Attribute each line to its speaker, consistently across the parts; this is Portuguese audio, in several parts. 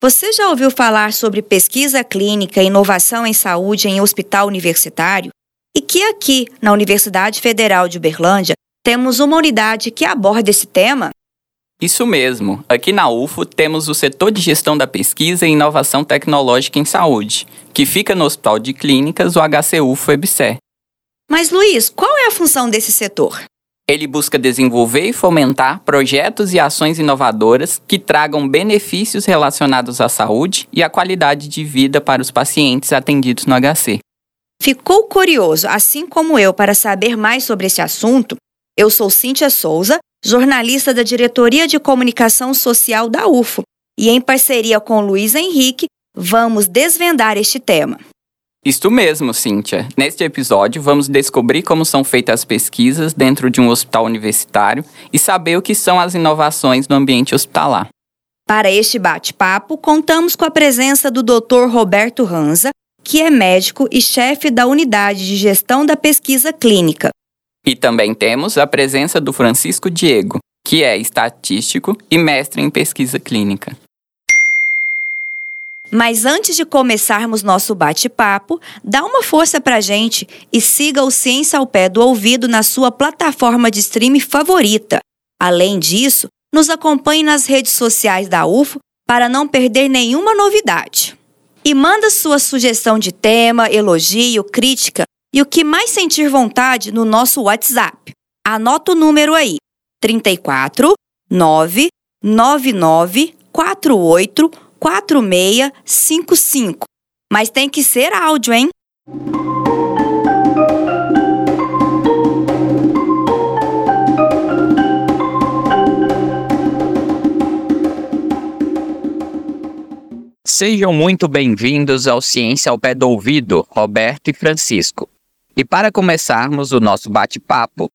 Speaker 1: Você já ouviu falar sobre pesquisa clínica e inovação em saúde em hospital universitário? E que aqui, na Universidade Federal de Uberlândia, temos uma unidade que aborda esse tema?
Speaker 2: Isso mesmo. Aqui na UFO temos o setor de gestão da pesquisa e inovação tecnológica em saúde, que fica no Hospital de Clínicas, o HCUFO EBSER.
Speaker 1: Mas, Luiz, qual é a função desse setor?
Speaker 2: Ele busca desenvolver e fomentar projetos e ações inovadoras que tragam benefícios relacionados à saúde e à qualidade de vida para os pacientes atendidos no HC.
Speaker 1: Ficou curioso, assim como eu, para saber mais sobre esse assunto? Eu sou Cíntia Souza, jornalista da Diretoria de Comunicação Social da UFO, e em parceria com Luiz Henrique, vamos desvendar este tema.
Speaker 2: Isto mesmo, Cíntia. Neste episódio, vamos descobrir como são feitas as pesquisas dentro de um hospital universitário e saber o que são as inovações no ambiente hospitalar.
Speaker 1: Para este bate-papo, contamos com a presença do Dr. Roberto Ranza, que é médico e chefe da Unidade de Gestão da Pesquisa Clínica.
Speaker 2: E também temos a presença do Francisco Diego, que é estatístico e mestre em pesquisa clínica.
Speaker 1: Mas antes de começarmos nosso bate-papo, dá uma força pra gente e siga o Ciência ao Pé do Ouvido na sua plataforma de streaming favorita. Além disso, nos acompanhe nas redes sociais da UFO para não perder nenhuma novidade. E manda sua sugestão de tema, elogio, crítica e o que mais sentir vontade no nosso WhatsApp. Anota o número aí: 34 999 48 4655. Mas tem que ser áudio, hein?
Speaker 3: Sejam muito bem-vindos ao Ciência ao Pé do Ouvido, Roberto e Francisco. E para começarmos o nosso bate-papo,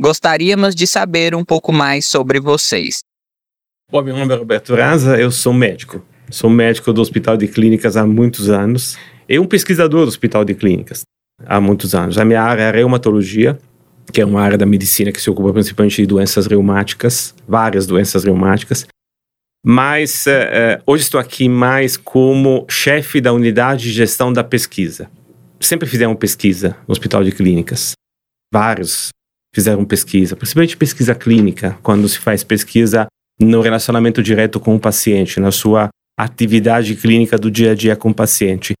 Speaker 3: gostaríamos de saber um pouco mais sobre vocês.
Speaker 4: Bom, meu nome é Roberto Raza, eu sou médico. Sou médico do Hospital de Clínicas há muitos anos e um pesquisador do Hospital de Clínicas há muitos anos. A minha área é reumatologia, que é uma área da medicina que se ocupa principalmente de doenças reumáticas, várias doenças reumáticas. Mas uh, hoje estou aqui mais como chefe da unidade de gestão da pesquisa. Sempre fizemos pesquisa no Hospital de Clínicas. Vários fizeram pesquisa, principalmente pesquisa clínica, quando se faz pesquisa no relacionamento direto com o paciente, na sua atividade clínica do dia a dia com o paciente.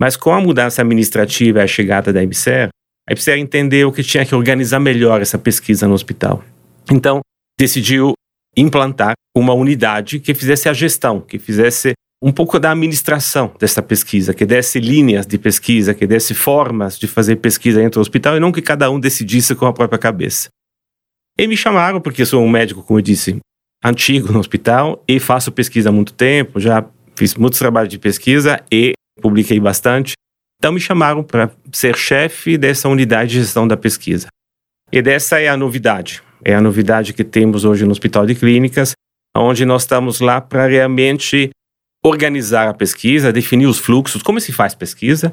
Speaker 4: Mas com a mudança administrativa e a chegada da IBSER, a IBSER entendeu que tinha que organizar melhor essa pesquisa no hospital. Então, decidiu implantar uma unidade que fizesse a gestão, que fizesse um pouco da administração dessa pesquisa, que desse linhas de pesquisa, que desse formas de fazer pesquisa dentro do hospital e não que cada um decidisse com a própria cabeça. E me chamaram, porque sou um médico, como eu disse, antigo no hospital e faço pesquisa há muito tempo, já fiz muitos trabalhos de pesquisa e publiquei bastante. Então me chamaram para ser chefe dessa unidade de gestão da pesquisa. E dessa é a novidade. É a novidade que temos hoje no Hospital de Clínicas, onde nós estamos lá para realmente organizar a pesquisa, definir os fluxos, como se faz pesquisa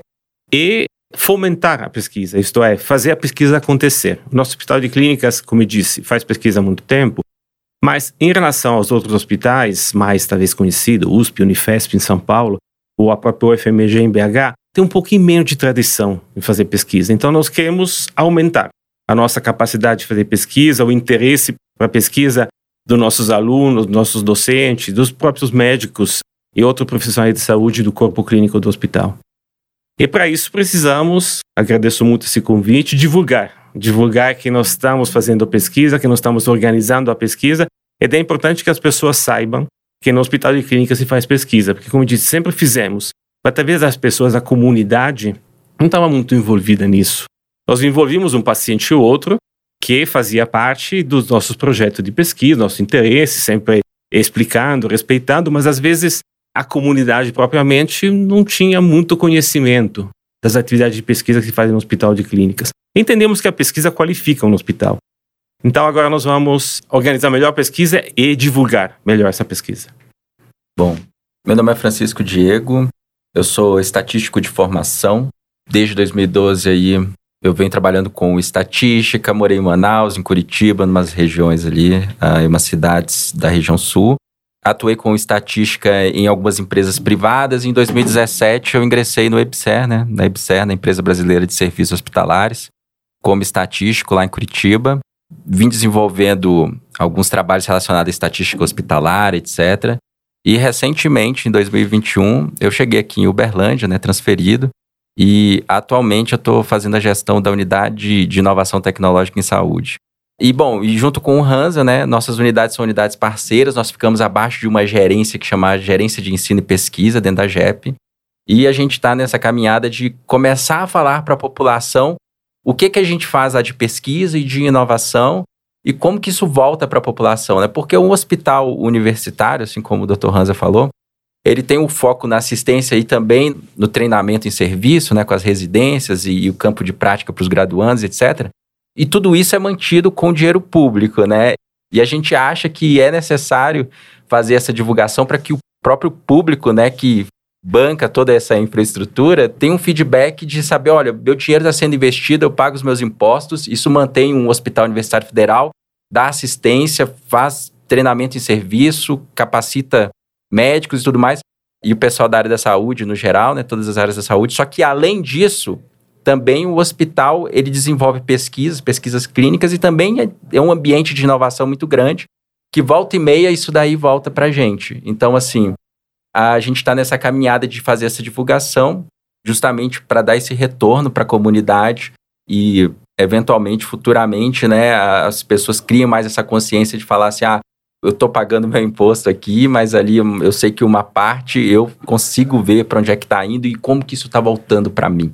Speaker 4: e fomentar a pesquisa, isto é, fazer a pesquisa acontecer. Nosso Hospital de Clínicas, como eu disse, faz pesquisa há muito tempo, mas em relação aos outros hospitais, mais talvez conhecidos, USP, Unifesp em São Paulo, ou a própria UFMG em BH, tem um pouquinho menos de tradição em fazer pesquisa. Então nós queremos aumentar a nossa capacidade de fazer pesquisa, o interesse para pesquisa dos nossos alunos, dos nossos docentes, dos próprios médicos e outros profissionais de saúde do corpo clínico do hospital. E para isso precisamos, agradeço muito esse convite, divulgar divulgar que nós estamos fazendo pesquisa, que nós estamos organizando a pesquisa. É bem importante que as pessoas saibam que no hospital de clínica se faz pesquisa, porque, como eu disse, sempre fizemos, mas talvez as pessoas da comunidade não estavam muito envolvidas nisso. Nós envolvimos um paciente ou outro que fazia parte dos nossos projetos de pesquisa, nosso interesse, sempre explicando, respeitando, mas às vezes a comunidade propriamente não tinha muito conhecimento das atividades de pesquisa que se fazem no hospital de clínicas. Entendemos que a pesquisa qualifica no hospital. Então agora nós vamos organizar melhor a pesquisa e divulgar melhor essa pesquisa.
Speaker 5: Bom, meu nome é Francisco Diego, eu sou estatístico de formação. Desde 2012 aí eu venho trabalhando com estatística, morei em Manaus, em Curitiba, em umas regiões ali, uh, em umas cidades da região sul. atuei com estatística em algumas empresas privadas. Em 2017, eu ingressei no EBSER, né? Na EBSER, na Empresa Brasileira de Serviços Hospitalares, como estatístico lá em Curitiba. Vim desenvolvendo alguns trabalhos relacionados à estatística hospitalar, etc. E recentemente, em 2021, eu cheguei aqui em Uberlândia, né, transferido, e atualmente eu estou fazendo a gestão da unidade de inovação tecnológica em saúde. E bom, e junto com o Hansa, né, nossas unidades são unidades parceiras, nós ficamos abaixo de uma gerência que chama Gerência de Ensino e Pesquisa dentro da JEP. E a gente está nessa caminhada de começar a falar para a população o que, que a gente faz lá de pesquisa e de inovação e como que isso volta para a população, né? Porque um hospital universitário, assim como o Dr. Hansa falou, ele tem o foco na assistência e também no treinamento em serviço, né, com as residências e, e o campo de prática para os graduandos, etc. E tudo isso é mantido com dinheiro público, né? E a gente acha que é necessário fazer essa divulgação para que o próprio público, né, que banca toda essa infraestrutura, tenha um feedback de saber, olha, meu dinheiro está sendo investido, eu pago os meus impostos, isso mantém um hospital universitário federal, dá assistência, faz treinamento em serviço, capacita médicos e tudo mais, e o pessoal da área da saúde no geral, né, todas as áreas da saúde. Só que além disso, também o hospital ele desenvolve pesquisas, pesquisas clínicas e também é, é um ambiente de inovação muito grande que volta e meia isso daí volta para gente. Então assim a gente está nessa caminhada de fazer essa divulgação justamente para dar esse retorno para a comunidade e eventualmente futuramente né as pessoas criam mais essa consciência de falar assim ah eu estou pagando meu imposto aqui, mas ali eu sei que uma parte eu consigo ver para onde é que está indo e como que isso está voltando para mim.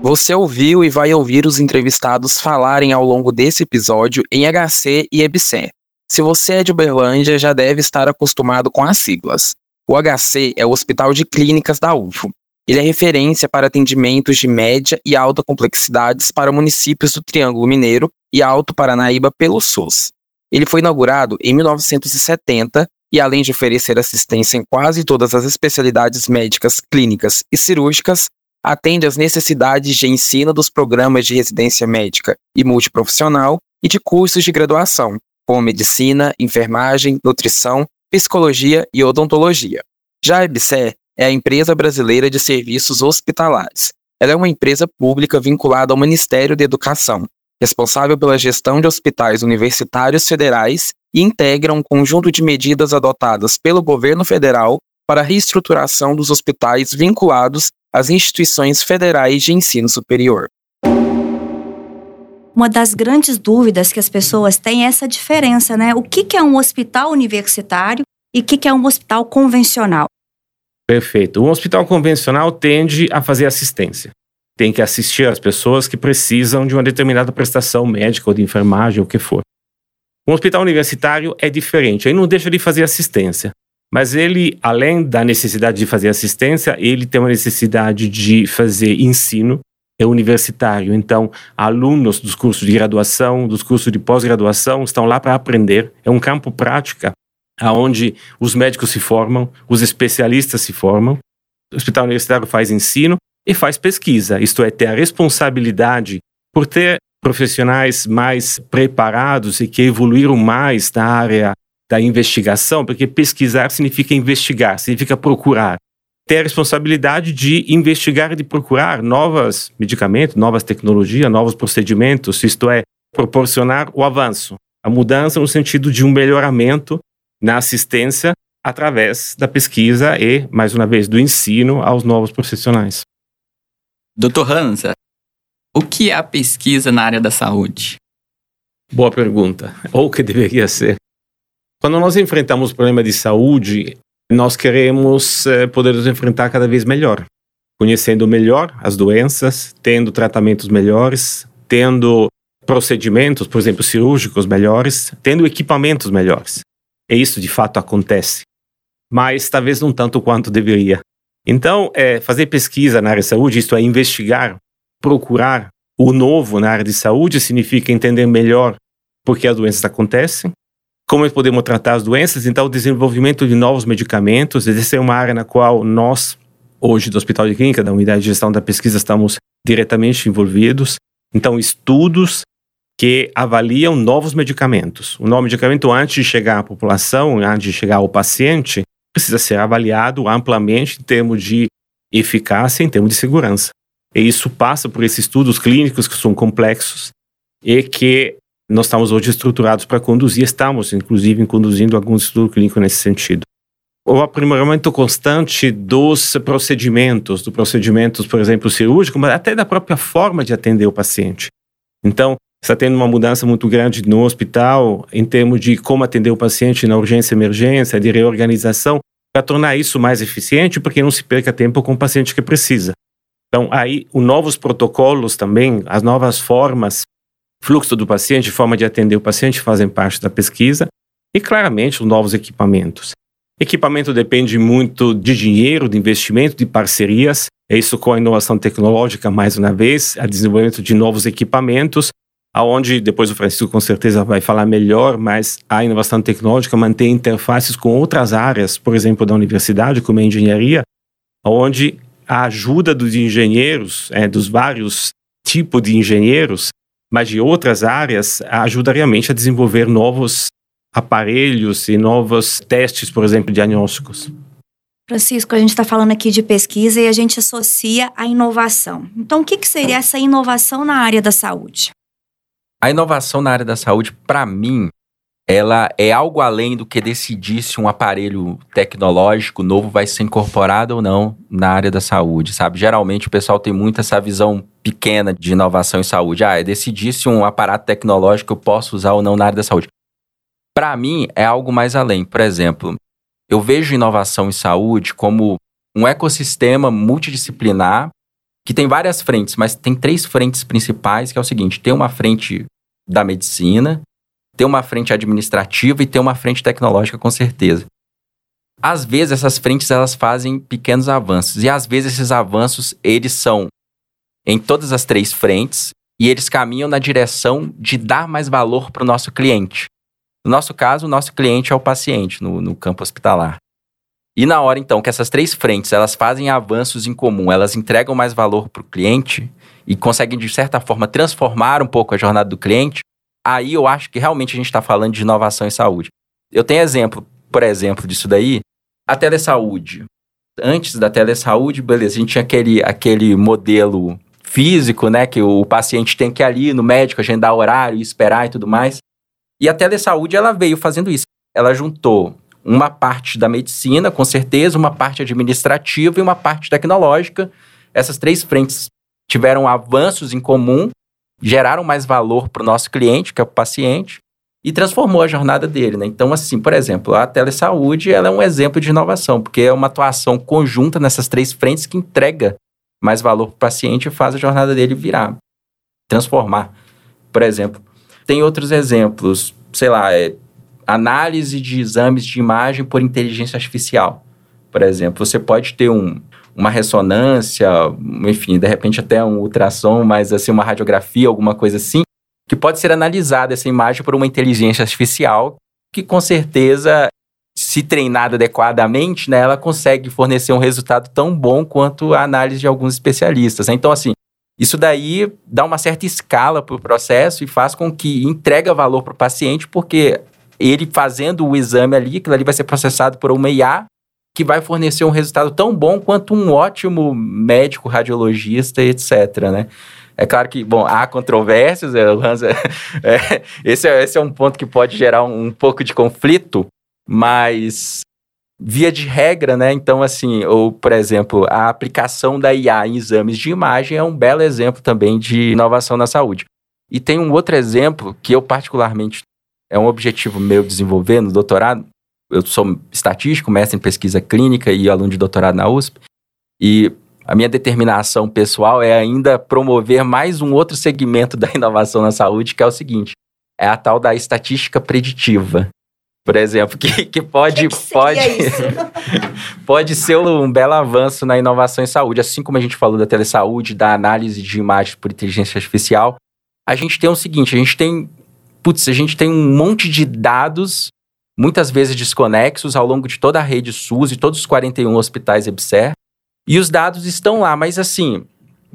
Speaker 3: Você ouviu e vai ouvir os entrevistados falarem ao longo desse episódio em HC e EBSER. Se você é de Uberlândia, já deve estar acostumado com as siglas. O HC é o Hospital de Clínicas da UFO. Ele é referência para atendimentos de média e alta complexidades para municípios do Triângulo Mineiro e Alto Paranaíba pelo SUS. Ele foi inaugurado em 1970 e, além de oferecer assistência em quase todas as especialidades médicas, clínicas e cirúrgicas, atende às necessidades de ensino dos programas de residência médica e multiprofissional e de cursos de graduação, como medicina, enfermagem, nutrição, psicologia e odontologia. Já a EBSER é a Empresa Brasileira de Serviços Hospitalares. Ela é uma empresa pública vinculada ao Ministério da Educação, responsável pela gestão de hospitais universitários federais e integra um conjunto de medidas adotadas pelo governo federal para a reestruturação dos hospitais vinculados às instituições federais de ensino superior.
Speaker 1: Uma das grandes dúvidas que as pessoas têm é essa diferença, né? O que é um hospital universitário e o que é um hospital convencional?
Speaker 4: Perfeito. Um hospital convencional tende a fazer assistência. Tem que assistir as pessoas que precisam de uma determinada prestação médica ou de enfermagem, ou o que for. Um hospital universitário é diferente, ele não deixa de fazer assistência. Mas ele, além da necessidade de fazer assistência, ele tem uma necessidade de fazer ensino, é universitário. Então, alunos dos cursos de graduação, dos cursos de pós-graduação, estão lá para aprender. É um campo prática aonde os médicos se formam, os especialistas se formam. O hospital universitário faz ensino e faz pesquisa, isto é, ter a responsabilidade por ter profissionais mais preparados e que evoluíram mais na área da investigação, porque pesquisar significa investigar, significa procurar. Ter a responsabilidade de investigar e de procurar novos medicamentos, novas tecnologias, novos procedimentos, isto é, proporcionar o avanço, a mudança no sentido de um melhoramento na assistência através da pesquisa e, mais uma vez, do ensino aos novos profissionais.
Speaker 2: Doutor Hansa, o que é a pesquisa na área da saúde?
Speaker 4: Boa pergunta. Ou o que deveria ser. Quando nós enfrentamos problema de saúde, nós queremos eh, poder nos enfrentar cada vez melhor, conhecendo melhor as doenças, tendo tratamentos melhores, tendo procedimentos, por exemplo, cirúrgicos melhores, tendo equipamentos melhores. E isso de fato acontece, mas talvez não tanto quanto deveria. Então, é, fazer pesquisa na área de saúde, isto é, investigar, procurar o novo na área de saúde, significa entender melhor por que as doenças acontecem, como podemos tratar as doenças, então o desenvolvimento de novos medicamentos, essa é uma área na qual nós, hoje do Hospital de Clínica, da Unidade de Gestão da Pesquisa, estamos diretamente envolvidos. Então, estudos que avaliam novos medicamentos. O novo medicamento, antes de chegar à população, antes de chegar ao paciente, precisa ser avaliado amplamente em termos de eficácia, em termos de segurança. E isso passa por esses estudos clínicos que são complexos e que nós estamos hoje estruturados para conduzir, estamos inclusive conduzindo alguns estudos clínicos nesse sentido. O aprimoramento constante dos procedimentos, dos procedimentos, por exemplo, cirúrgicos, mas até da própria forma de atender o paciente. Então, está tendo uma mudança muito grande no hospital em termos de como atender o paciente na urgência e emergência, de reorganização, para tornar isso mais eficiente, porque não se perca tempo com o paciente que precisa. Então, aí, os novos protocolos também, as novas formas, fluxo do paciente, forma de atender o paciente, fazem parte da pesquisa. E, claramente, os novos equipamentos. Equipamento depende muito de dinheiro, de investimento, de parcerias. É isso com a inovação tecnológica, mais uma vez, a desenvolvimento de novos equipamentos, aonde depois o Francisco com certeza vai falar melhor, mas a inovação tecnológica mantém interfaces com outras áreas, por exemplo, da universidade, como a engenharia, onde a ajuda dos engenheiros, é, dos vários tipos de engenheiros, mas de outras áreas, ajuda realmente a desenvolver novos aparelhos e novos testes, por exemplo, diagnósticos.
Speaker 1: Francisco, a gente está falando aqui de pesquisa e a gente associa a inovação. Então, o que, que seria essa inovação na área da saúde?
Speaker 5: A inovação na área da saúde, para mim, ela é algo além do que decidir se um aparelho tecnológico novo vai ser incorporado ou não na área da saúde, sabe? Geralmente o pessoal tem muito essa visão pequena de inovação em saúde. Ah, é decidir se um aparato tecnológico eu posso usar ou não na área da saúde. Para mim, é algo mais além. Por exemplo, eu vejo inovação em saúde como um ecossistema multidisciplinar que tem várias frentes, mas tem três frentes principais, que é o seguinte: tem uma frente da medicina, tem uma frente administrativa e tem uma frente tecnológica, com certeza. Às vezes essas frentes elas fazem pequenos avanços e às vezes esses avanços eles são em todas as três frentes e eles caminham na direção de dar mais valor para o nosso cliente. No nosso caso, o nosso cliente é o paciente no, no campo hospitalar. E na hora então que essas três frentes elas fazem avanços em comum, elas entregam mais valor para o cliente e conseguem de certa forma transformar um pouco a jornada do cliente, aí eu acho que realmente a gente está falando de inovação em saúde. Eu tenho exemplo, por exemplo, disso daí, a telesaúde. Antes da telesaúde, beleza, a gente tinha aquele, aquele modelo físico, né, que o paciente tem que ir ali no médico, agendar horário, esperar e tudo mais. E a telesaúde, ela veio fazendo isso. Ela juntou uma parte da medicina, com certeza, uma parte administrativa e uma parte tecnológica. Essas três frentes tiveram avanços em comum geraram mais valor para o nosso cliente, que é o paciente, e transformou a jornada dele. Né? Então, assim, por exemplo, a telesaúde ela é um exemplo de inovação, porque é uma atuação conjunta nessas três frentes que entrega mais valor para o paciente e faz a jornada dele virar, transformar. Por exemplo, tem outros exemplos, sei lá, é, análise de exames de imagem por inteligência artificial. Por exemplo, você pode ter um, uma ressonância, enfim, de repente até um ultrassom, mas assim, uma radiografia, alguma coisa assim, que pode ser analisada essa imagem por uma inteligência artificial, que com certeza, se treinada adequadamente, né, ela consegue fornecer um resultado tão bom quanto a análise de alguns especialistas. Né? Então, assim, isso daí dá uma certa escala para o processo e faz com que entrega valor para o paciente, porque ele fazendo o exame ali, aquilo ali vai ser processado por uma IA que vai fornecer um resultado tão bom quanto um ótimo médico, radiologista, etc, né? É claro que, bom, há controvérsias, é, Hans, é, é, esse, é, esse é um ponto que pode gerar um, um pouco de conflito, mas via de regra, né? Então, assim, ou, por exemplo, a aplicação da IA em exames de imagem é um belo exemplo também de inovação na saúde. E tem um outro exemplo que eu particularmente é um objetivo meu desenvolver no doutorado, eu sou estatístico, mestre em pesquisa clínica e aluno de doutorado na USP. E a minha determinação pessoal é ainda promover mais um outro segmento da inovação na saúde, que é o seguinte: é a tal da estatística preditiva. Por exemplo, que, que pode, que pode, pode ser um belo avanço na inovação em saúde. Assim como a gente falou da telesaúde, da análise de imagens por inteligência artificial, a gente tem o seguinte: a gente tem, putz, a gente tem um monte de dados muitas vezes desconexos ao longo de toda a rede SUS e todos os 41 hospitais EBSER. E os dados estão lá, mas assim,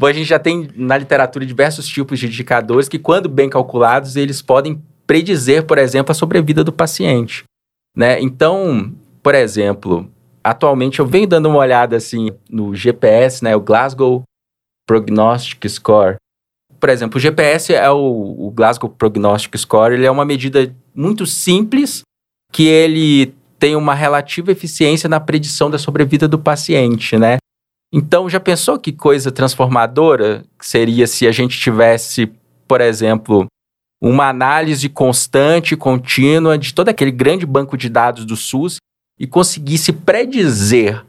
Speaker 5: a gente já tem na literatura diversos tipos de indicadores que, quando bem calculados, eles podem predizer, por exemplo, a sobrevida do paciente. Né? Então, por exemplo, atualmente eu venho dando uma olhada assim no GPS, né, o Glasgow Prognostic Score. Por exemplo, o GPS é o, o Glasgow Prognostic Score, ele é uma medida muito simples que ele tem uma relativa eficiência na predição da sobrevida do paciente, né? Então, já pensou que coisa transformadora seria se a gente tivesse, por exemplo, uma análise constante, contínua de todo aquele grande banco de dados do SUS e conseguisse predizer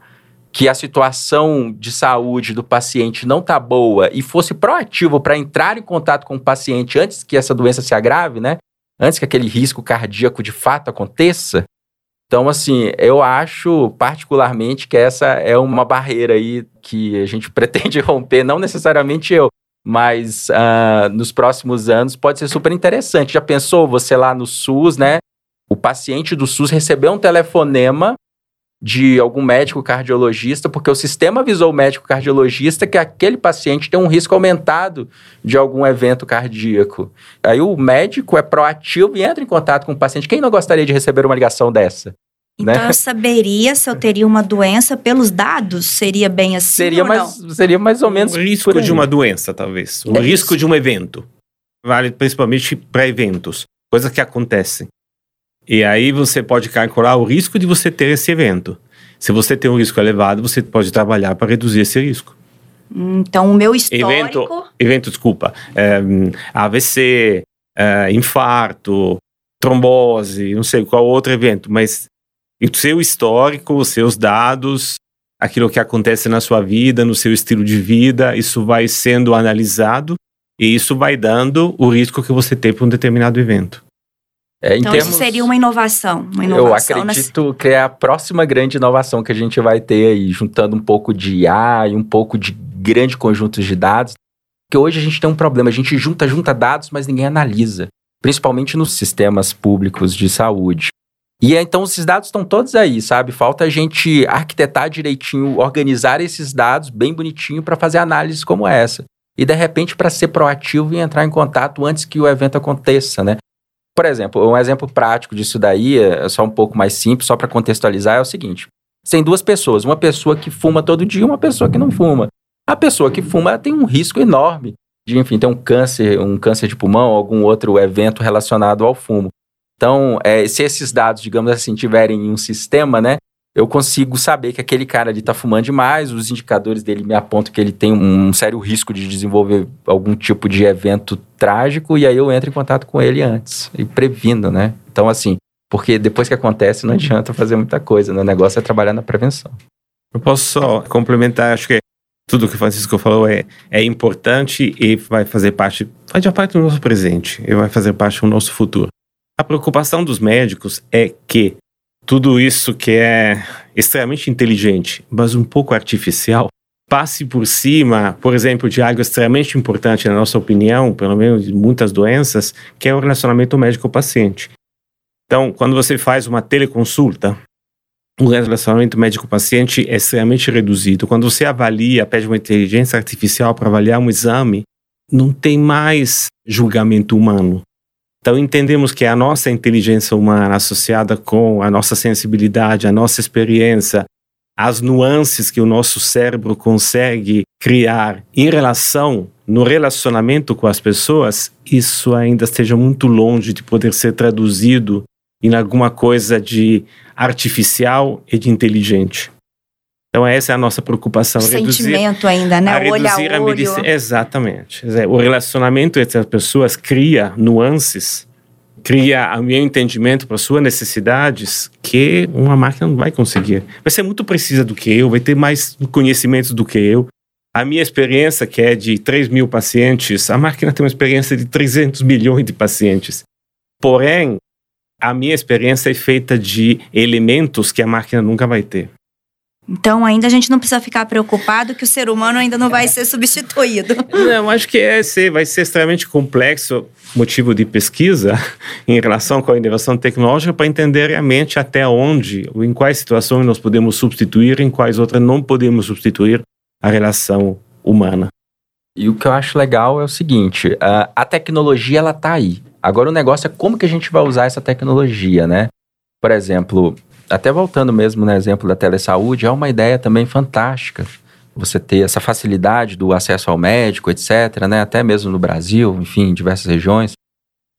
Speaker 5: que a situação de saúde do paciente não está boa e fosse proativo para entrar em contato com o paciente antes que essa doença se agrave, né? Antes que aquele risco cardíaco de fato aconteça. Então, assim, eu acho particularmente que essa é uma barreira aí que a gente pretende romper, não necessariamente eu, mas uh, nos próximos anos pode ser super interessante. Já pensou você lá no SUS, né? O paciente do SUS recebeu um telefonema de algum médico cardiologista, porque o sistema avisou o médico cardiologista que aquele paciente tem um risco aumentado de algum evento cardíaco. Aí o médico é proativo e entra em contato com o paciente. Quem não gostaria de receber uma ligação dessa?
Speaker 1: Então
Speaker 5: né?
Speaker 1: eu saberia se eu teria uma doença pelos dados? Seria bem assim?
Speaker 5: Seria,
Speaker 1: ou
Speaker 5: mais,
Speaker 1: não?
Speaker 5: seria mais ou menos.
Speaker 4: O risco de uma doença, talvez. O
Speaker 1: É
Speaker 4: risco
Speaker 1: isso.
Speaker 4: de um evento. Vale principalmente para eventos. Coisas que acontecem. E aí você pode calcular o risco de você ter esse evento. Se você tem um risco elevado, você pode trabalhar para reduzir esse risco.
Speaker 1: Então o meu histórico.
Speaker 4: Evento, evento desculpa. é, AVC, é, infarto, trombose, não sei qual outro evento, mas o seu histórico, os seus dados, aquilo que acontece na sua vida, no seu estilo de vida, isso vai sendo analisado e isso vai dando o risco que você tem para um determinado evento.
Speaker 5: É,
Speaker 1: Então
Speaker 5: termos,
Speaker 1: isso seria uma inovação. Uma
Speaker 5: Eu
Speaker 1: inovação na-
Speaker 5: acredito que é a próxima grande inovação que a gente vai ter aí, juntando um pouco de IA e um pouco de grande conjuntos de dados. Porque hoje a gente tem um problema, a gente junta, junta dados, mas ninguém analisa. Principalmente nos sistemas públicos de saúde. E é, então esses dados estão todos aí, sabe? Falta a gente arquitetar direitinho, organizar esses dados bem bonitinho para fazer análises como essa. E de repente para ser proativo e entrar em contato antes que o evento aconteça, né? Por exemplo, um exemplo prático disso daí, é só um pouco mais simples, só para contextualizar, é o seguinte: você tem duas pessoas, uma pessoa que fuma todo dia e uma pessoa que não fuma. A pessoa que fuma tem um risco enorme de, enfim, ter um câncer, um câncer de pulmão, algum outro evento relacionado ao fumo. Então, é, se esses dados, digamos assim, tiverem em um sistema, né, eu consigo saber que aquele cara ali está fumando demais, os indicadores dele me apontam que ele tem um sério risco de desenvolver algum tipo de evento trágico, e aí eu entro em contato com ele antes, e previno, né? Então, assim, porque depois que acontece, não adianta fazer muita coisa, né? O negócio é trabalhar na prevenção.
Speaker 4: Eu posso só complementar, acho que tudo que o Francisco falou é, é importante e vai fazer parte, faz parte do nosso presente e vai fazer parte do nosso futuro. A preocupação dos médicos é que tudo isso que é extremamente inteligente, mas um pouco artificial, passe por cima, por exemplo, de algo extremamente importante na nossa opinião, pelo menos de muitas doenças, que é o relacionamento médico-paciente. Então, quando você faz uma teleconsulta, o relacionamento médico-paciente é extremamente reduzido. Quando você avalia, pede uma inteligência artificial para avaliar um exame, não tem mais julgamento humano. Então entendemos que a nossa inteligência humana associada com a nossa sensibilidade, a nossa experiência, as nuances que o nosso cérebro consegue criar em relação no relacionamento com as pessoas, isso ainda esteja muito longe de poder ser traduzido em alguma coisa de artificial e de inteligente. Então essa é a nossa preocupação,
Speaker 1: O
Speaker 4: reduzir
Speaker 1: sentimento ainda, né?
Speaker 4: a
Speaker 1: O olho
Speaker 4: reduzir a
Speaker 1: olho.
Speaker 4: medicina. Exatamente. O relacionamento entre as pessoas cria nuances, cria o meu entendimento para suas necessidades que uma máquina não vai conseguir. Vai ser muito precisa do que eu, vai ter mais conhecimentos do que eu. A minha experiência, que é de 3 mil pacientes, a máquina tem uma experiência de 300 milhões de pacientes. Porém, a minha experiência é feita de elementos que a máquina nunca vai ter.
Speaker 1: Então ainda a gente não precisa ficar preocupado que o ser humano ainda não vai ser substituído.
Speaker 4: Não, acho que é, ser- vai ser extremamente complexo motivo de pesquisa em relação com a inovação tecnológica para entender realmente até onde, ou em quais situações nós podemos substituir, em quais outras não podemos substituir a relação humana.
Speaker 5: E o que eu acho legal é o seguinte, a, a tecnologia ela tá aí. Agora o negócio é como que a gente vai usar essa tecnologia, né? Por exemplo, até voltando mesmo no exemplo da telesaúde, é uma ideia também fantástica. Você ter essa facilidade do acesso ao médico, etc., né? Até mesmo no Brasil, enfim, em diversas regiões.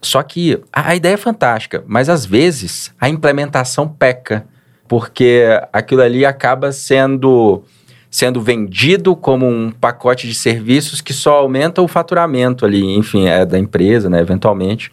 Speaker 5: Só que a, a ideia é fantástica, mas às vezes a implementação peca, porque aquilo ali acaba sendo sendo vendido como um pacote de serviços que só aumenta o faturamento ali, enfim, é da empresa, né, eventualmente.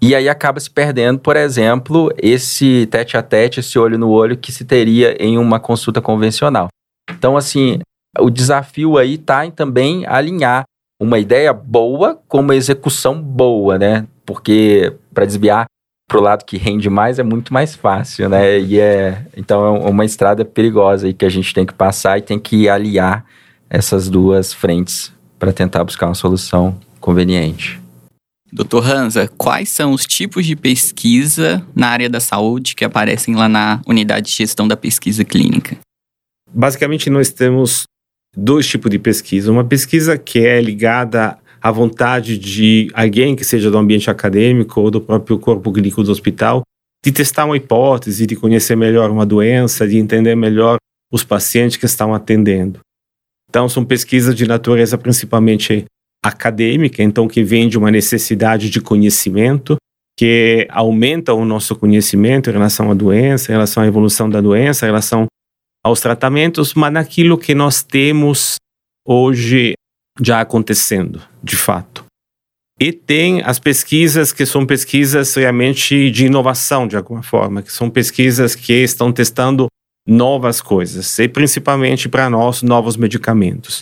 Speaker 5: E aí acaba se perdendo, por exemplo, esse tete a tete, esse olho no olho que se teria em uma consulta convencional. Então, assim, o desafio aí está em também alinhar uma ideia boa com uma execução boa, né? Porque para desviar para o lado que rende mais é muito mais fácil, né? E é então é uma estrada perigosa aí que a gente tem que passar e tem que aliar essas duas frentes para tentar buscar uma solução conveniente.
Speaker 2: Doutor Hansa, quais são os tipos de pesquisa na área da saúde que aparecem lá na unidade de gestão da pesquisa clínica?
Speaker 4: Basicamente, nós temos dois tipos de pesquisa. Uma pesquisa que é ligada à vontade de alguém que seja do ambiente acadêmico ou do próprio corpo clínico do hospital de testar uma hipótese, de conhecer melhor uma doença, de entender melhor os pacientes que estão atendendo. Então, são pesquisas de natureza principalmente acadêmica, então que vem de uma necessidade de conhecimento, que aumenta o nosso conhecimento em relação à doença, em relação à evolução da doença, em relação aos tratamentos, mas naquilo que nós temos hoje já acontecendo, de fato. E tem as pesquisas que são pesquisas realmente de inovação, de alguma forma, que são pesquisas que estão testando novas coisas, e principalmente para nós, novos medicamentos.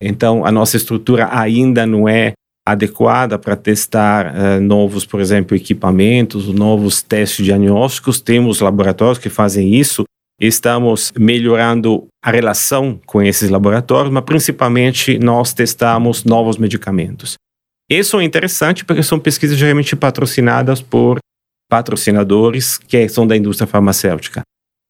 Speaker 4: Então, a nossa estrutura ainda não é adequada para testar uh, novos, por exemplo, equipamentos, novos testes diagnósticos. Temos laboratórios que fazem isso. Estamos melhorando a relação com esses laboratórios, mas principalmente nós testamos novos medicamentos. Isso é interessante porque são pesquisas geralmente patrocinadas por patrocinadores que são da indústria farmacêutica.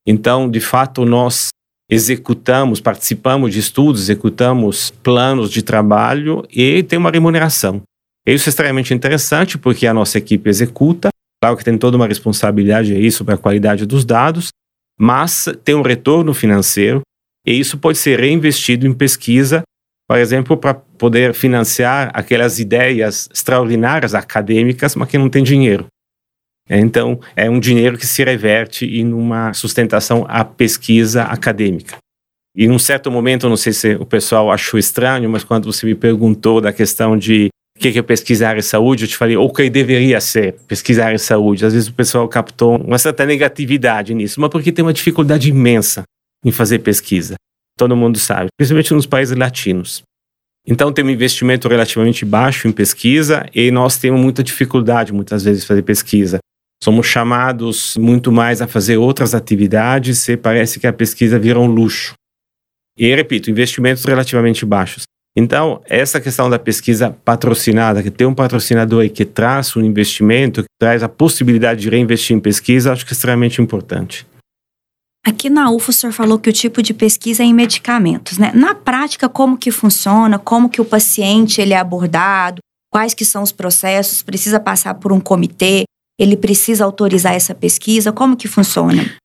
Speaker 4: Então, de fato, nós executamos, participamos de estudos, executamos planos de trabalho e tem uma remuneração. Isso é extremamente interessante porque a nossa equipe executa, claro que tem toda uma responsabilidade aí sobre a qualidade dos dados, mas tem um retorno financeiro e isso pode ser reinvestido em pesquisa, por exemplo, para poder financiar aquelas ideias extraordinárias acadêmicas, mas que não tem dinheiro. Então, é um dinheiro que se reverte em uma sustentação à pesquisa acadêmica. E num certo momento, não sei se o pessoal achou estranho, mas quando você me perguntou da questão de o que é pesquisar em saúde, eu te falei o que deveria ser pesquisar em saúde. Às vezes o pessoal captou uma certa negatividade nisso, mas porque tem uma dificuldade imensa em fazer pesquisa. Todo mundo sabe, principalmente nos países latinos. Então tem um investimento relativamente baixo em pesquisa e nós temos muita dificuldade muitas vezes de fazer pesquisa. Somos chamados muito mais a fazer outras atividades e parece que a pesquisa vira um luxo. E, repito, investimentos relativamente baixos. Então, essa questão da pesquisa patrocinada, que tem um patrocinador aí que traz um investimento, que traz a possibilidade de reinvestir em pesquisa, acho que é extremamente importante.
Speaker 1: Aqui na UFO, o senhor falou que o tipo de pesquisa é em medicamentos, né? Na prática, como que funciona? Como que o paciente ele é abordado? Quais que são os processos? Precisa passar por um comitê? Ele precisa autorizar essa pesquisa? Como que funciona?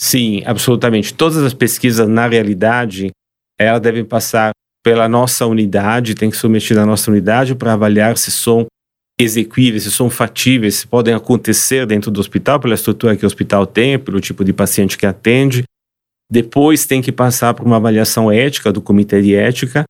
Speaker 4: Sim, absolutamente. Todas as pesquisas, na realidade, elas devem passar pela nossa unidade, tem que submeter à nossa unidade para avaliar se são execuíveis, se são fatíveis, se podem acontecer dentro do hospital, pela estrutura que o hospital tem, pelo tipo de paciente que atende. Depois tem que passar por uma avaliação ética do comitê de ética,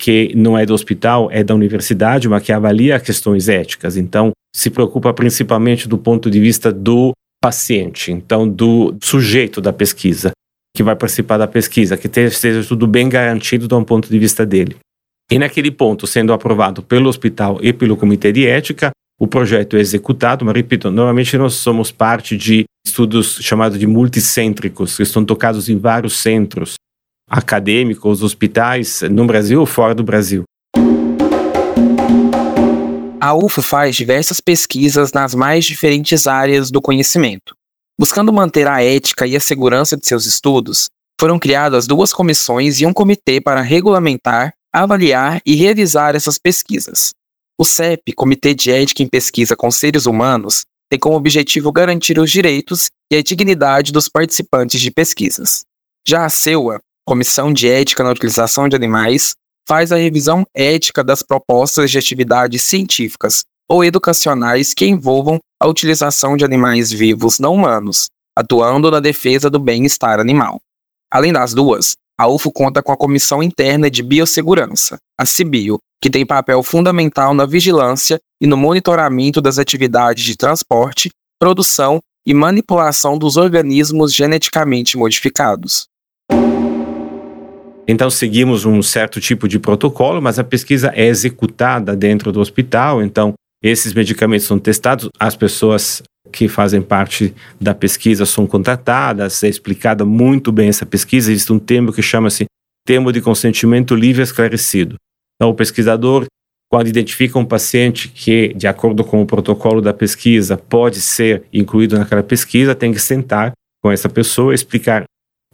Speaker 4: que não é do hospital, é da universidade, mas que avalia questões éticas. Então, se preocupa principalmente do ponto de vista do paciente, então do sujeito da pesquisa, que vai participar da pesquisa, que esteja tudo bem garantido de um ponto de vista dele. E naquele ponto, sendo aprovado pelo hospital e pelo comitê de ética, o projeto é executado, mas repito, normalmente nós somos parte de estudos chamados de multicêntricos, que estão tocados em vários centros acadêmicos, hospitais, no Brasil ou fora do Brasil.
Speaker 3: A UFO faz diversas pesquisas nas mais diferentes áreas do conhecimento. Buscando manter a ética e a segurança de seus estudos, foram criadas duas comissões e um comitê para regulamentar, avaliar e revisar essas pesquisas. O CEP, Comitê de Ética em Pesquisa com Seres Humanos, tem como objetivo garantir os direitos e a dignidade dos participantes de pesquisas. Já a CEUA, Comissão de Ética na Utilização de Animais, faz a revisão ética das propostas de atividades científicas ou educacionais que envolvam a utilização de animais vivos não humanos, atuando na defesa do bem-estar animal. Além das duas, a UFO conta com a Comissão Interna de Biossegurança, a CIBIO, que tem papel fundamental na vigilância e no monitoramento das atividades de transporte, produção e manipulação dos organismos geneticamente modificados.
Speaker 4: Então, seguimos um certo tipo de protocolo, mas a pesquisa é executada dentro do hospital. Então, esses medicamentos são testados, as pessoas que fazem parte da pesquisa são contratadas, é explicada muito bem essa pesquisa. Existe um termo que chama-se termo de consentimento livre esclarecido. Então, o pesquisador, quando identifica um paciente que, de acordo com o protocolo da pesquisa, pode ser incluído naquela pesquisa, tem que sentar com essa pessoa, explicar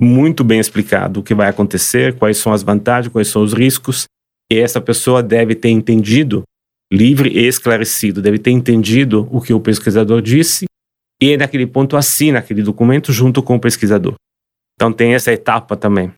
Speaker 4: muito bem explicado o que vai acontecer, quais são as vantagens, quais são os riscos, e essa pessoa deve ter entendido, livre e esclarecido, deve ter entendido o que o pesquisador disse e naquele ponto assina aquele documento junto com o pesquisador. Então tem essa etapa também.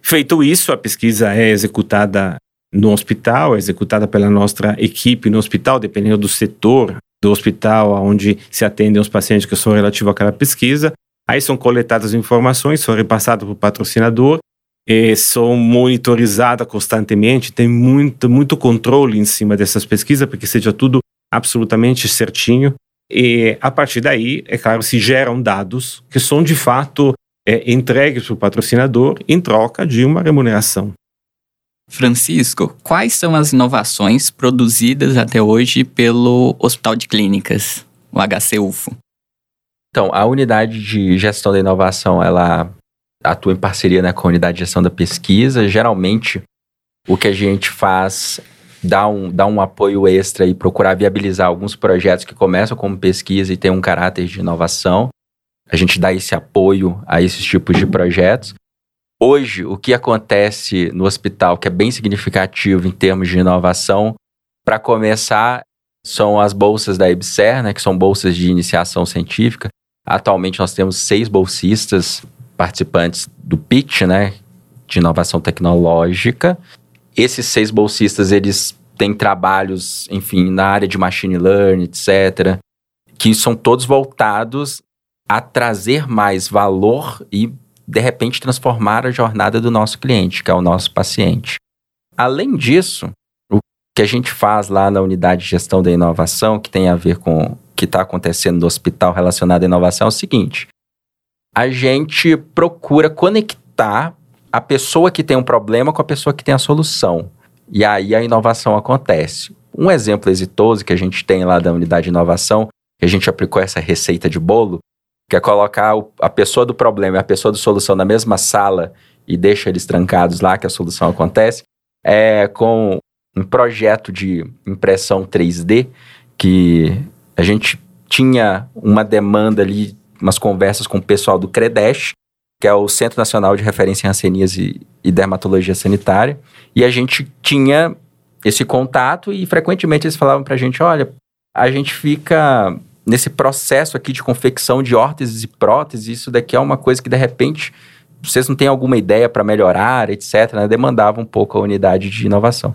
Speaker 4: Feito isso, a pesquisa é executada no hospital, é executada pela nossa equipe no hospital, dependendo do setor do hospital onde se atendem os pacientes que são relativos àquela pesquisa. Aí são coletadas informações, são repassadas para o patrocinador, e são monitorizadas constantemente, tem muito, muito controle em cima dessas pesquisas, para que seja tudo absolutamente certinho. E a partir daí, é claro, se geram dados que são de fato é, entregues para o patrocinador em troca de uma remuneração.
Speaker 2: Francisco, quais são as inovações produzidas até hoje pelo Hospital de Clínicas, o HCUFO?
Speaker 5: Então, a unidade de gestão da inovação, ela atua em parceria né, com a unidade de gestão da pesquisa. Geralmente, o que a gente faz dá um, dá um apoio extra e procurar viabilizar alguns projetos que começam como pesquisa e têm um caráter de inovação. A gente dá esse apoio a esses tipos de projetos. Hoje, o que acontece no hospital, que é bem significativo em termos de inovação, para começar, são as bolsas da EBSER, né, que são bolsas de iniciação científica. Atualmente, nós temos seis bolsistas participantes do PITch, né, de inovação tecnológica. Esses seis bolsistas, eles têm trabalhos, enfim, na área de machine learning, etc., que são todos voltados a trazer mais valor e de repente transformar a jornada do nosso cliente, que é o nosso paciente. Além disso, o que a gente faz lá na unidade de gestão da inovação, que tem a ver com que está acontecendo no hospital relacionado à inovação, é o seguinte: a gente procura conectar a pessoa que tem um problema com a pessoa que tem a solução. E aí a inovação acontece. Um exemplo exitoso que a gente tem lá da unidade de inovação, que a gente aplicou essa receita de bolo, que é colocar a pessoa do problema e a pessoa da solução na mesma sala e deixa eles trancados lá que a solução acontece, é com um projeto de impressão 3D que a gente tinha uma demanda ali, umas conversas com o pessoal do CREDESH, que é o Centro Nacional de Referência em Hanseníase e Dermatologia Sanitária, e a gente tinha esse contato e frequentemente eles falavam pra gente, olha, a gente fica nesse processo aqui de confecção de órteses e próteses, isso daqui é uma coisa que de repente vocês não têm alguma ideia para melhorar, etc., né? demandava um pouco a unidade de inovação.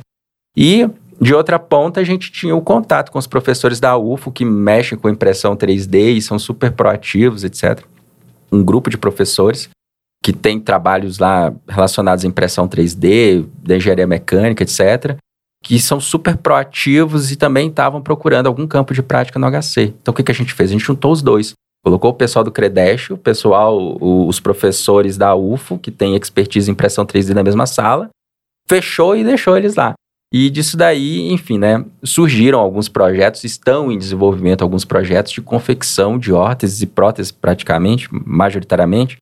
Speaker 5: E, de outra ponta, a gente tinha o contato com os professores da UFO, que mexem com impressão 3D e são super proativos, etc. Um grupo de professores que tem trabalhos lá relacionados à impressão 3D, da engenharia mecânica, etc que são super proativos e também estavam procurando algum campo de prática no HC. Então, o que, que a gente fez? A gente juntou os dois. Colocou o pessoal do Credesh, o pessoal, o, os professores da UFO, que tem expertise em impressão 3D na mesma sala, fechou e deixou eles lá. E disso daí, enfim, né, surgiram alguns projetos, estão em desenvolvimento alguns projetos de confecção de órteses e próteses, praticamente, majoritariamente,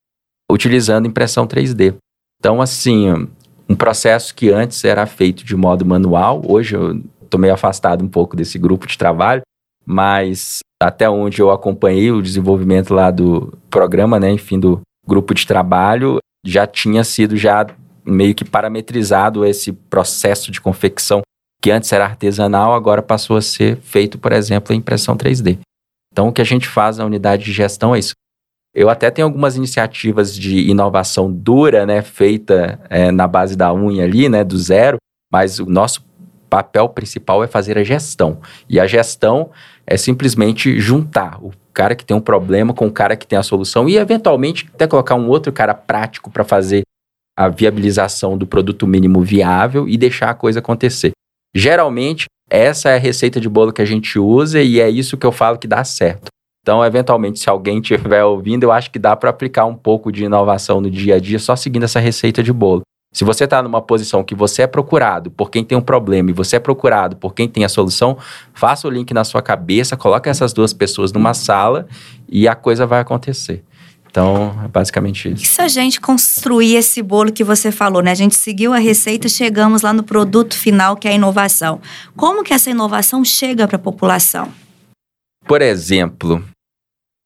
Speaker 5: utilizando impressão 3D. Então, assim, um processo que antes era feito de modo manual. Hoje eu estou meio afastado um pouco desse grupo de trabalho, mas até onde eu acompanhei o desenvolvimento lá do programa, né, enfim, do grupo de trabalho, já tinha sido já meio que parametrizado esse processo de confecção que antes era artesanal, agora passou a ser feito, por exemplo, em impressão 3D. Então, o que a gente faz na unidade de gestão é isso. Eu até tenho algumas iniciativas de inovação dura, né, feita é, na base da unha ali, né, do zero, mas o nosso papel principal é fazer a gestão. E a gestão é simplesmente juntar o cara que tem um problema com o cara que tem a solução e, eventualmente, até colocar um outro cara prático para fazer a viabilização do produto mínimo viável e deixar a coisa acontecer. Geralmente, essa é a receita de bolo que a gente usa e é isso que eu falo que dá certo. Então, eventualmente, se alguém estiver ouvindo, eu acho que dá para aplicar um pouco de inovação no dia a dia só seguindo essa receita de bolo. Se você está numa posição que você é procurado por quem tem um problema e você é procurado por quem tem a solução, faça o link na sua cabeça, coloque essas duas pessoas numa sala e a coisa vai acontecer. Então, é basicamente isso.
Speaker 1: E se a gente construir esse bolo que você falou, né? A gente seguiu a receita, chegamos lá no produto final, que é a inovação. Como que essa inovação chega para a população?
Speaker 5: Por exemplo,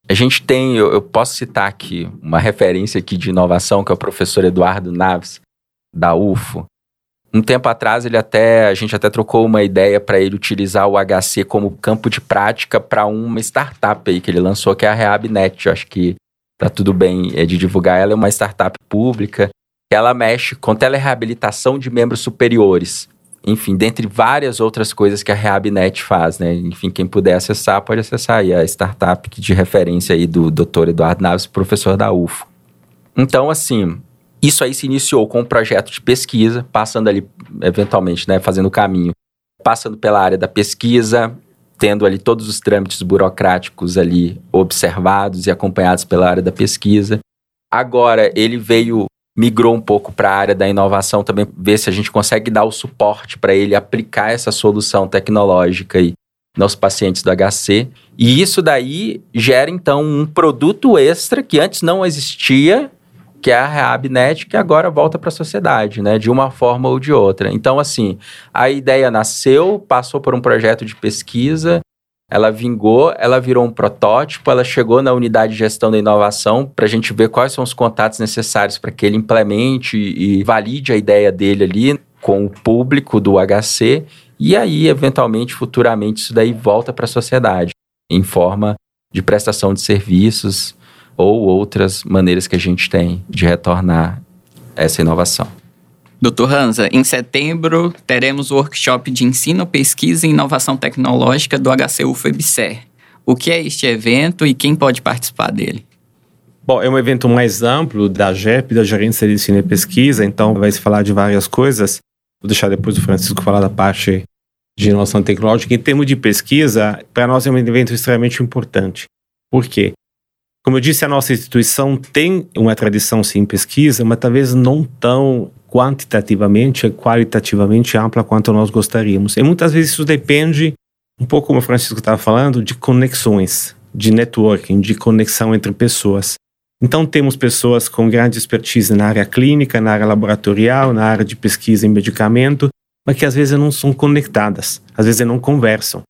Speaker 5: a gente tem, eu, eu, posso citar aqui uma referência aqui de inovação, que é o professor Eduardo Naves, da UFO. Um tempo atrás, ele até, a gente até trocou uma ideia para ele utilizar o HC como campo de prática para uma startup aí que ele lançou, que é a RehabNet. Eu acho que tá tudo bem é, de divulgar. Ela é uma startup pública. Ela mexe com telereabilitação de membros superiores enfim, dentre várias outras coisas que a RehabNet faz, né? Enfim, quem puder acessar, pode acessar a startup de referência aí do Dr. Eduardo Naves, professor da UFO. Então, assim, isso aí se iniciou com um projeto de pesquisa, passando ali, eventualmente, né, fazendo o caminho, passando pela área da pesquisa, tendo ali todos os trâmites burocráticos ali observados e acompanhados pela área da pesquisa. Agora, ele veio migrou um pouco para a área da inovação também, ver se a gente consegue dar o suporte para ele aplicar essa solução tecnológica aí nos pacientes do HC. E isso daí gera então um produto extra que antes não existia, que é a RehabNet, que agora volta para a sociedade, né, de uma forma ou de outra. Então assim, a ideia nasceu, passou por um projeto de pesquisa, ela vingou, ela virou um protótipo, ela chegou na unidade de gestão da inovação para a gente ver quais são os contatos necessários para que ele implemente e valide a ideia dele ali com o público do HC e aí, eventualmente, futuramente, isso daí volta para a sociedade em forma de prestação de serviços ou outras maneiras que a gente tem de retornar essa inovação.
Speaker 2: Doutor Hansa, em setembro teremos o workshop de ensino, pesquisa e inovação tecnológica do HCU FEBSER. O que é este evento e quem pode participar dele?
Speaker 4: Bom, é um evento mais amplo da GEP, da Gerência de Ensino e Pesquisa, então vai se falar de várias coisas. Vou deixar depois o Francisco falar da parte de inovação tecnológica. Em termos de pesquisa, para nós é um evento extremamente importante. Por quê? Como eu disse, a nossa instituição tem uma tradição sim em pesquisa, mas talvez não tão quantitativamente e qualitativamente ampla quanto nós gostaríamos. E muitas vezes isso depende, um pouco como o Francisco estava falando, de conexões, de networking, de conexão entre pessoas. Então temos pessoas com grande expertise na área clínica, na área laboratorial, na área de pesquisa em medicamento, mas que às vezes não são conectadas, às vezes não conversam.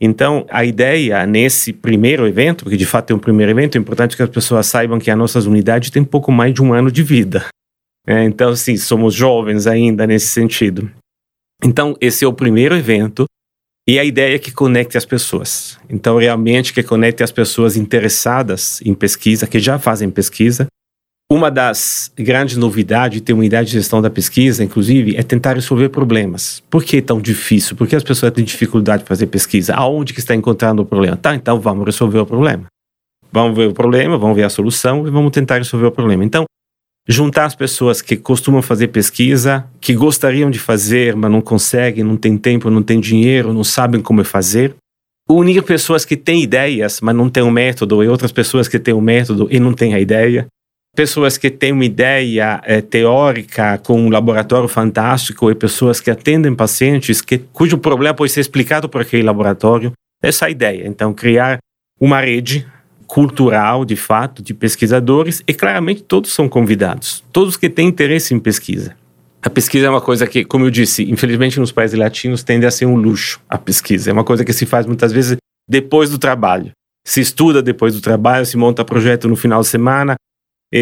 Speaker 4: Então, a ideia nesse primeiro evento, porque de fato é um primeiro evento, é importante que as pessoas saibam que as nossas unidades têm pouco mais de um ano de vida. É, então, assim, somos jovens ainda nesse sentido. Então, esse é o primeiro evento e a ideia é que conecte as pessoas. Então, realmente, que conecte as pessoas interessadas em pesquisa, que já fazem pesquisa. Uma das grandes novidades de ter uma unidade de gestão da pesquisa, inclusive, é tentar resolver problemas. Por que é tão difícil? Por que as pessoas têm dificuldade de fazer pesquisa? Aonde que está encontrando o problema? Tá, então vamos resolver o problema. Vamos ver o problema, vamos ver a solução e vamos tentar resolver o problema. Então, juntar as pessoas que costumam fazer pesquisa, que gostariam de fazer, mas não conseguem, não tem tempo, não tem dinheiro, não sabem como fazer. Unir pessoas que têm ideias, mas não têm um método, e outras pessoas que têm um método e não têm a ideia. Pessoas que têm uma ideia é, teórica com um laboratório fantástico e pessoas que atendem pacientes que, cujo problema pode ser explicado por aquele laboratório. Essa é a ideia. Então, criar uma rede cultural, de fato, de pesquisadores, e claramente todos são convidados, todos que têm interesse em pesquisa. A pesquisa é uma coisa que, como eu disse, infelizmente nos países latinos tende a ser um luxo. A pesquisa é uma coisa que se faz muitas vezes depois do trabalho. Se estuda depois do trabalho, se monta projeto no final de semana,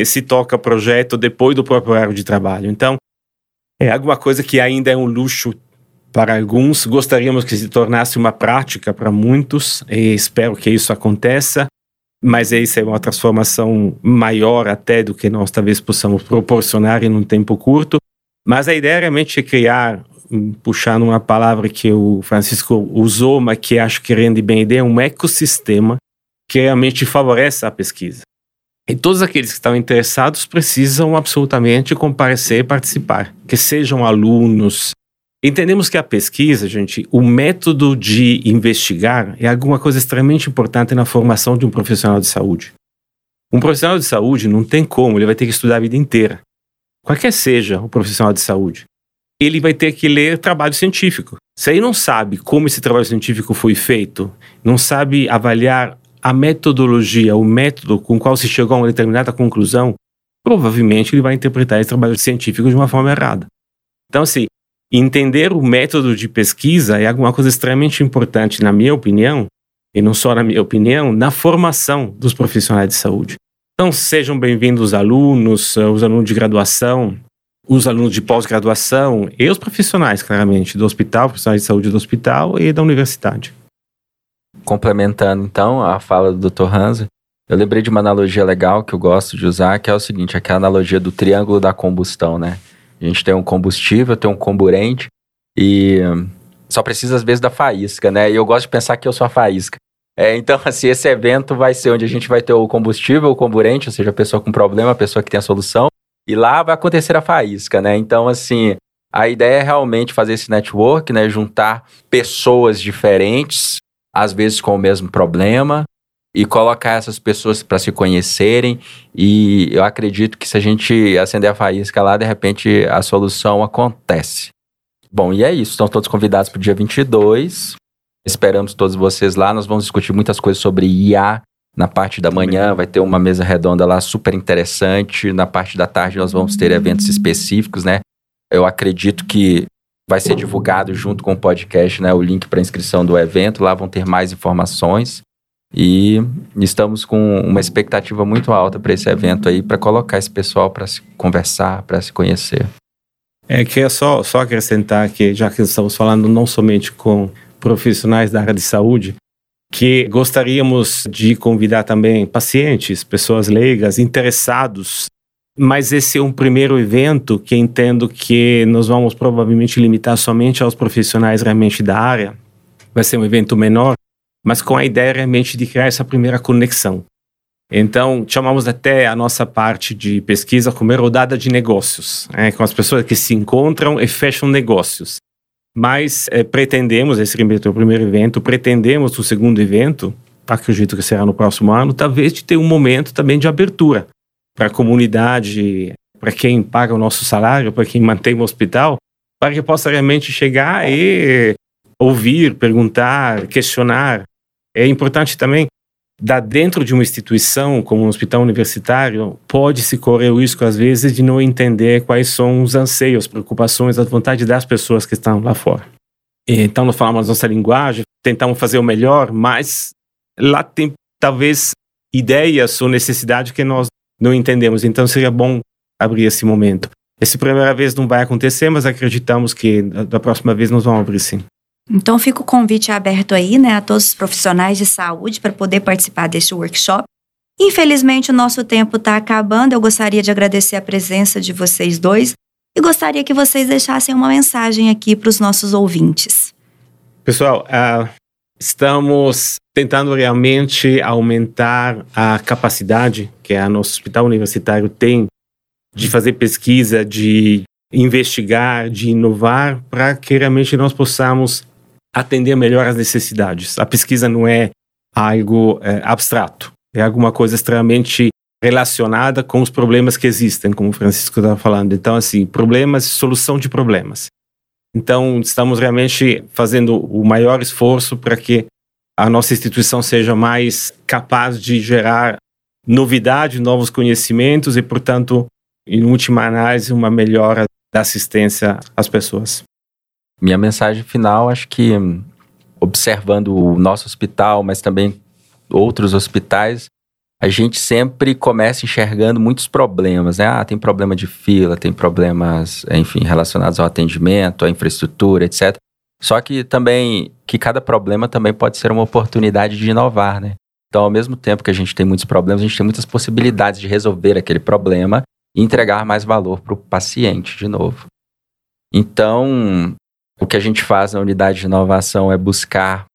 Speaker 4: se toca projeto depois do próprio horário de trabalho. Então, É alguma coisa que ainda é um luxo para alguns. Gostaríamos que se tornasse uma prática para muitos e espero que isso aconteça. Mas isso é uma transformação maior até do que nós talvez possamos proporcionar em um tempo curto. Mas a ideia realmente é criar, puxando uma palavra que o Francisco usou, mas que acho que rende bem a ideia, um ecossistema que realmente favorece a pesquisa. E todos aqueles que estão interessados precisam absolutamente comparecer e participar, que sejam alunos. Entendemos que a pesquisa, gente, o método de investigar é alguma coisa extremamente importante na formação de um profissional de saúde. Um profissional de saúde não tem como, ele vai ter que estudar a vida inteira. Qualquer seja o profissional de saúde, ele vai ter que ler trabalho científico. Se ele não sabe como esse trabalho científico foi feito, não sabe avaliar a metodologia, o método com o qual se chegou a uma determinada conclusão, provavelmente ele vai interpretar esse trabalho científico de uma forma errada. Então, assim, entender o método de pesquisa é alguma coisa extremamente importante, na minha opinião, e não só na minha opinião, na formação dos profissionais de saúde. Então, sejam bem-vindos os alunos, os alunos de graduação, os alunos de pós-graduação e os profissionais, claramente, do hospital, profissionais de saúde do hospital e da universidade
Speaker 5: complementando então a fala do Dr. Hansa, eu lembrei de uma analogia legal que eu gosto de usar, que é o seguinte, aquela analogia do triângulo da combustão, né? A gente tem um combustível, tem um comburente e só precisa às vezes da faísca, né? E eu gosto de pensar que eu sou a faísca. É, então, assim, esse evento vai ser onde a gente vai ter o combustível, o comburente, ou seja, a pessoa com problema, a pessoa que tem a solução, e lá vai acontecer a faísca, né? Então, assim, a ideia é realmente fazer esse network, né? Juntar pessoas diferentes às vezes com o mesmo problema, e colocar essas pessoas para se conhecerem. E eu acredito que se a gente acender a faísca lá, de repente a solução acontece. Bom, e é isso. Estão todos convidados para o dia 22. Esperamos todos vocês lá. Nós vamos discutir muitas coisas sobre IA. Na parte da manhã vai ter uma mesa redonda lá super interessante. Na parte da tarde nós vamos ter eventos específicos, né? Eu acredito que vai ser divulgado junto com o podcast, né, o link para inscrição do evento. Lá vão ter mais informações. E estamos com uma expectativa muito alta para esse evento aí, para colocar esse pessoal para se conversar, para se conhecer.
Speaker 4: É que é só, só acrescentar que, já que estamos falando não somente com profissionais da área de saúde, que gostaríamos de convidar também pacientes, pessoas leigas, interessados mas esse é um primeiro evento que entendo que nós vamos provavelmente limitar somente aos profissionais realmente da área. Vai ser um evento menor, mas com a ideia realmente de criar essa primeira conexão. Então, chamamos até a nossa parte de pesquisa como rodada de negócios, né, com as pessoas que se encontram e fecham negócios. Mas é, pretendemos, esse é o primeiro evento, pretendemos o segundo evento, acredito que será no próximo ano, talvez de ter um momento também de abertura para a comunidade, para quem paga o nosso salário, para quem mantém o hospital, para que possa realmente chegar e ouvir, perguntar, questionar. É importante também, da dentro de uma instituição como um hospital universitário, pode-se correr o risco, às vezes, de não entender quais são os anseios, preocupações, as vontades das pessoas que estão lá fora. Então, nós falamos nossa linguagem, tentamos fazer o melhor, mas lá tem talvez ideias ou necessidades que nós não entendemos. Então seria bom abrir esse momento. Essa primeira vez não vai acontecer, mas acreditamos que da próxima vez nós vamos abrir sim.
Speaker 1: Então fica o convite aberto aí, né, a todos os profissionais de saúde para poder participar deste workshop. Infelizmente o nosso tempo está acabando. Eu gostaria de agradecer a presença de vocês dois e gostaria que vocês deixassem uma mensagem aqui para os nossos ouvintes.
Speaker 4: Pessoal, uh, Estamos tentando realmente aumentar a capacidade que o nosso hospital universitário tem de fazer pesquisa, de investigar, de inovar, para que realmente nós possamos atender melhor as necessidades. A pesquisa não é algo é, abstrato, é alguma coisa extremamente relacionada com os problemas que existem, como o Francisco estava falando. Então, assim, problemas, solução de problemas. Então, estamos realmente fazendo o maior esforço para que a nossa instituição seja mais capaz de gerar novidade, novos conhecimentos e, portanto, em última análise, uma melhora da assistência às pessoas.
Speaker 5: Minha mensagem final, acho que observando o nosso hospital, mas também outros hospitais, a gente sempre começa enxergando muitos problemas, né? Ah, tem problema de fila, tem problemas, enfim, relacionados ao atendimento, à infraestrutura, etc. Só que também, que cada problema também pode ser uma oportunidade de inovar, né? Então, ao mesmo tempo que a gente tem muitos problemas, a gente tem muitas possibilidades de resolver aquele problema e entregar mais valor para o paciente, de novo. Então, o que a gente faz na unidade de inovação é buscar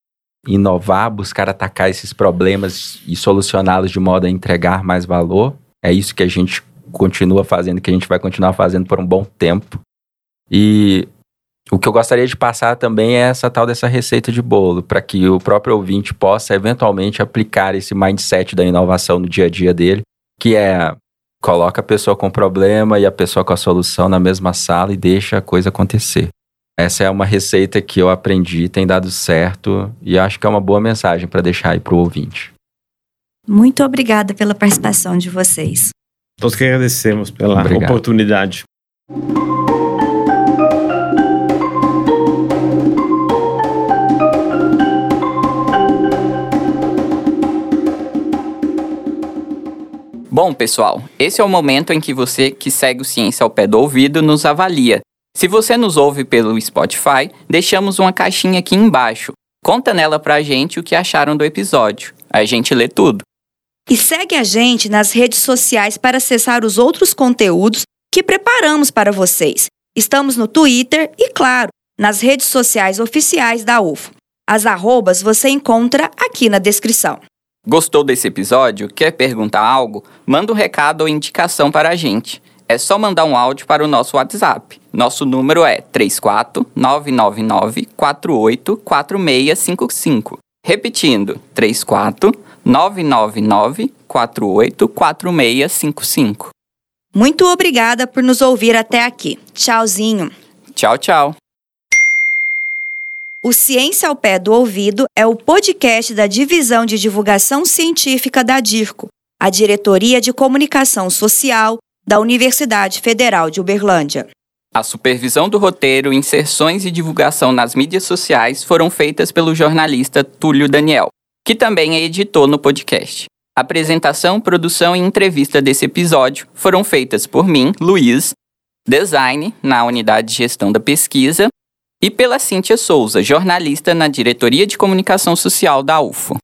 Speaker 5: inovar, buscar atacar esses problemas e solucioná-los de modo a entregar mais valor. É isso que a gente continua fazendo, que a gente vai continuar fazendo por um bom tempo. E o que eu gostaria de passar também é essa tal dessa receita de bolo, para que o próprio ouvinte possa eventualmente aplicar esse mindset da inovação no dia a dia dele, que é coloca a pessoa com problema e a pessoa com a solução na mesma sala e deixa a coisa acontecer. Essa é uma receita que eu aprendi, tem dado certo e acho que é uma boa mensagem para deixar aí para o ouvinte.
Speaker 1: Muito obrigada pela participação de vocês.
Speaker 4: Nós que agradecemos pela Obrigado. oportunidade.
Speaker 2: Bom, pessoal, esse é o momento em que você que segue o Ciência ao pé do ouvido nos avalia se você nos ouve pelo Spotify, deixamos uma caixinha aqui embaixo. Conta nela pra gente o que acharam do episódio. A gente lê tudo.
Speaker 1: E segue a gente nas redes sociais para acessar os outros conteúdos que preparamos para vocês. Estamos no Twitter e, claro, nas redes sociais oficiais da UFO. As arrobas você encontra aqui na descrição.
Speaker 2: Gostou desse episódio? Quer perguntar algo? Manda um recado ou indicação para a gente é só mandar um áudio para o nosso WhatsApp. Nosso número é 34999484655. Repetindo, 34999484655.
Speaker 1: Muito obrigada por nos ouvir até aqui. Tchauzinho.
Speaker 2: Tchau, tchau.
Speaker 1: O Ciência ao Pé do Ouvido é o podcast da Divisão de Divulgação Científica da DIRCO, a Diretoria de Comunicação Social, da Universidade Federal de Uberlândia.
Speaker 2: A supervisão do roteiro, inserções e divulgação nas mídias sociais foram feitas pelo jornalista Túlio Daniel, que também é editor no podcast. Apresentação, produção e entrevista desse episódio foram feitas por mim, Luiz, design na unidade de gestão da pesquisa, e pela Cíntia Souza, jornalista na diretoria de comunicação social da UFO.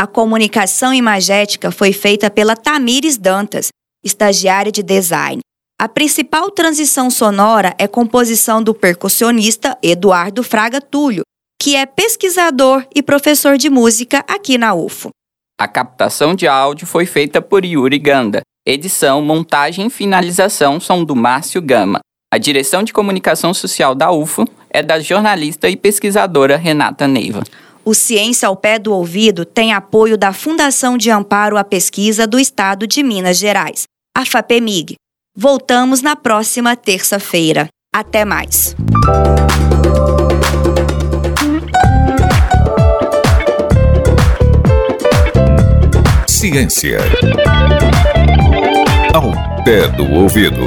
Speaker 1: A comunicação imagética foi feita pela Tamires Dantas, estagiária de design. A principal transição sonora é composição do percussionista Eduardo Fraga Túlio, que é pesquisador e professor de música aqui na UFO.
Speaker 2: A captação de áudio foi feita por Yuri Ganda. Edição, montagem e finalização são do Márcio Gama. A direção de comunicação social da UFO é da jornalista e pesquisadora Renata Neiva.
Speaker 1: O Ciência ao Pé do Ouvido tem apoio da Fundação de Amparo à Pesquisa do Estado de Minas Gerais a FAPEMIG. Voltamos na próxima terça-feira. Até mais.
Speaker 6: Ciência. Ao pé do ouvido.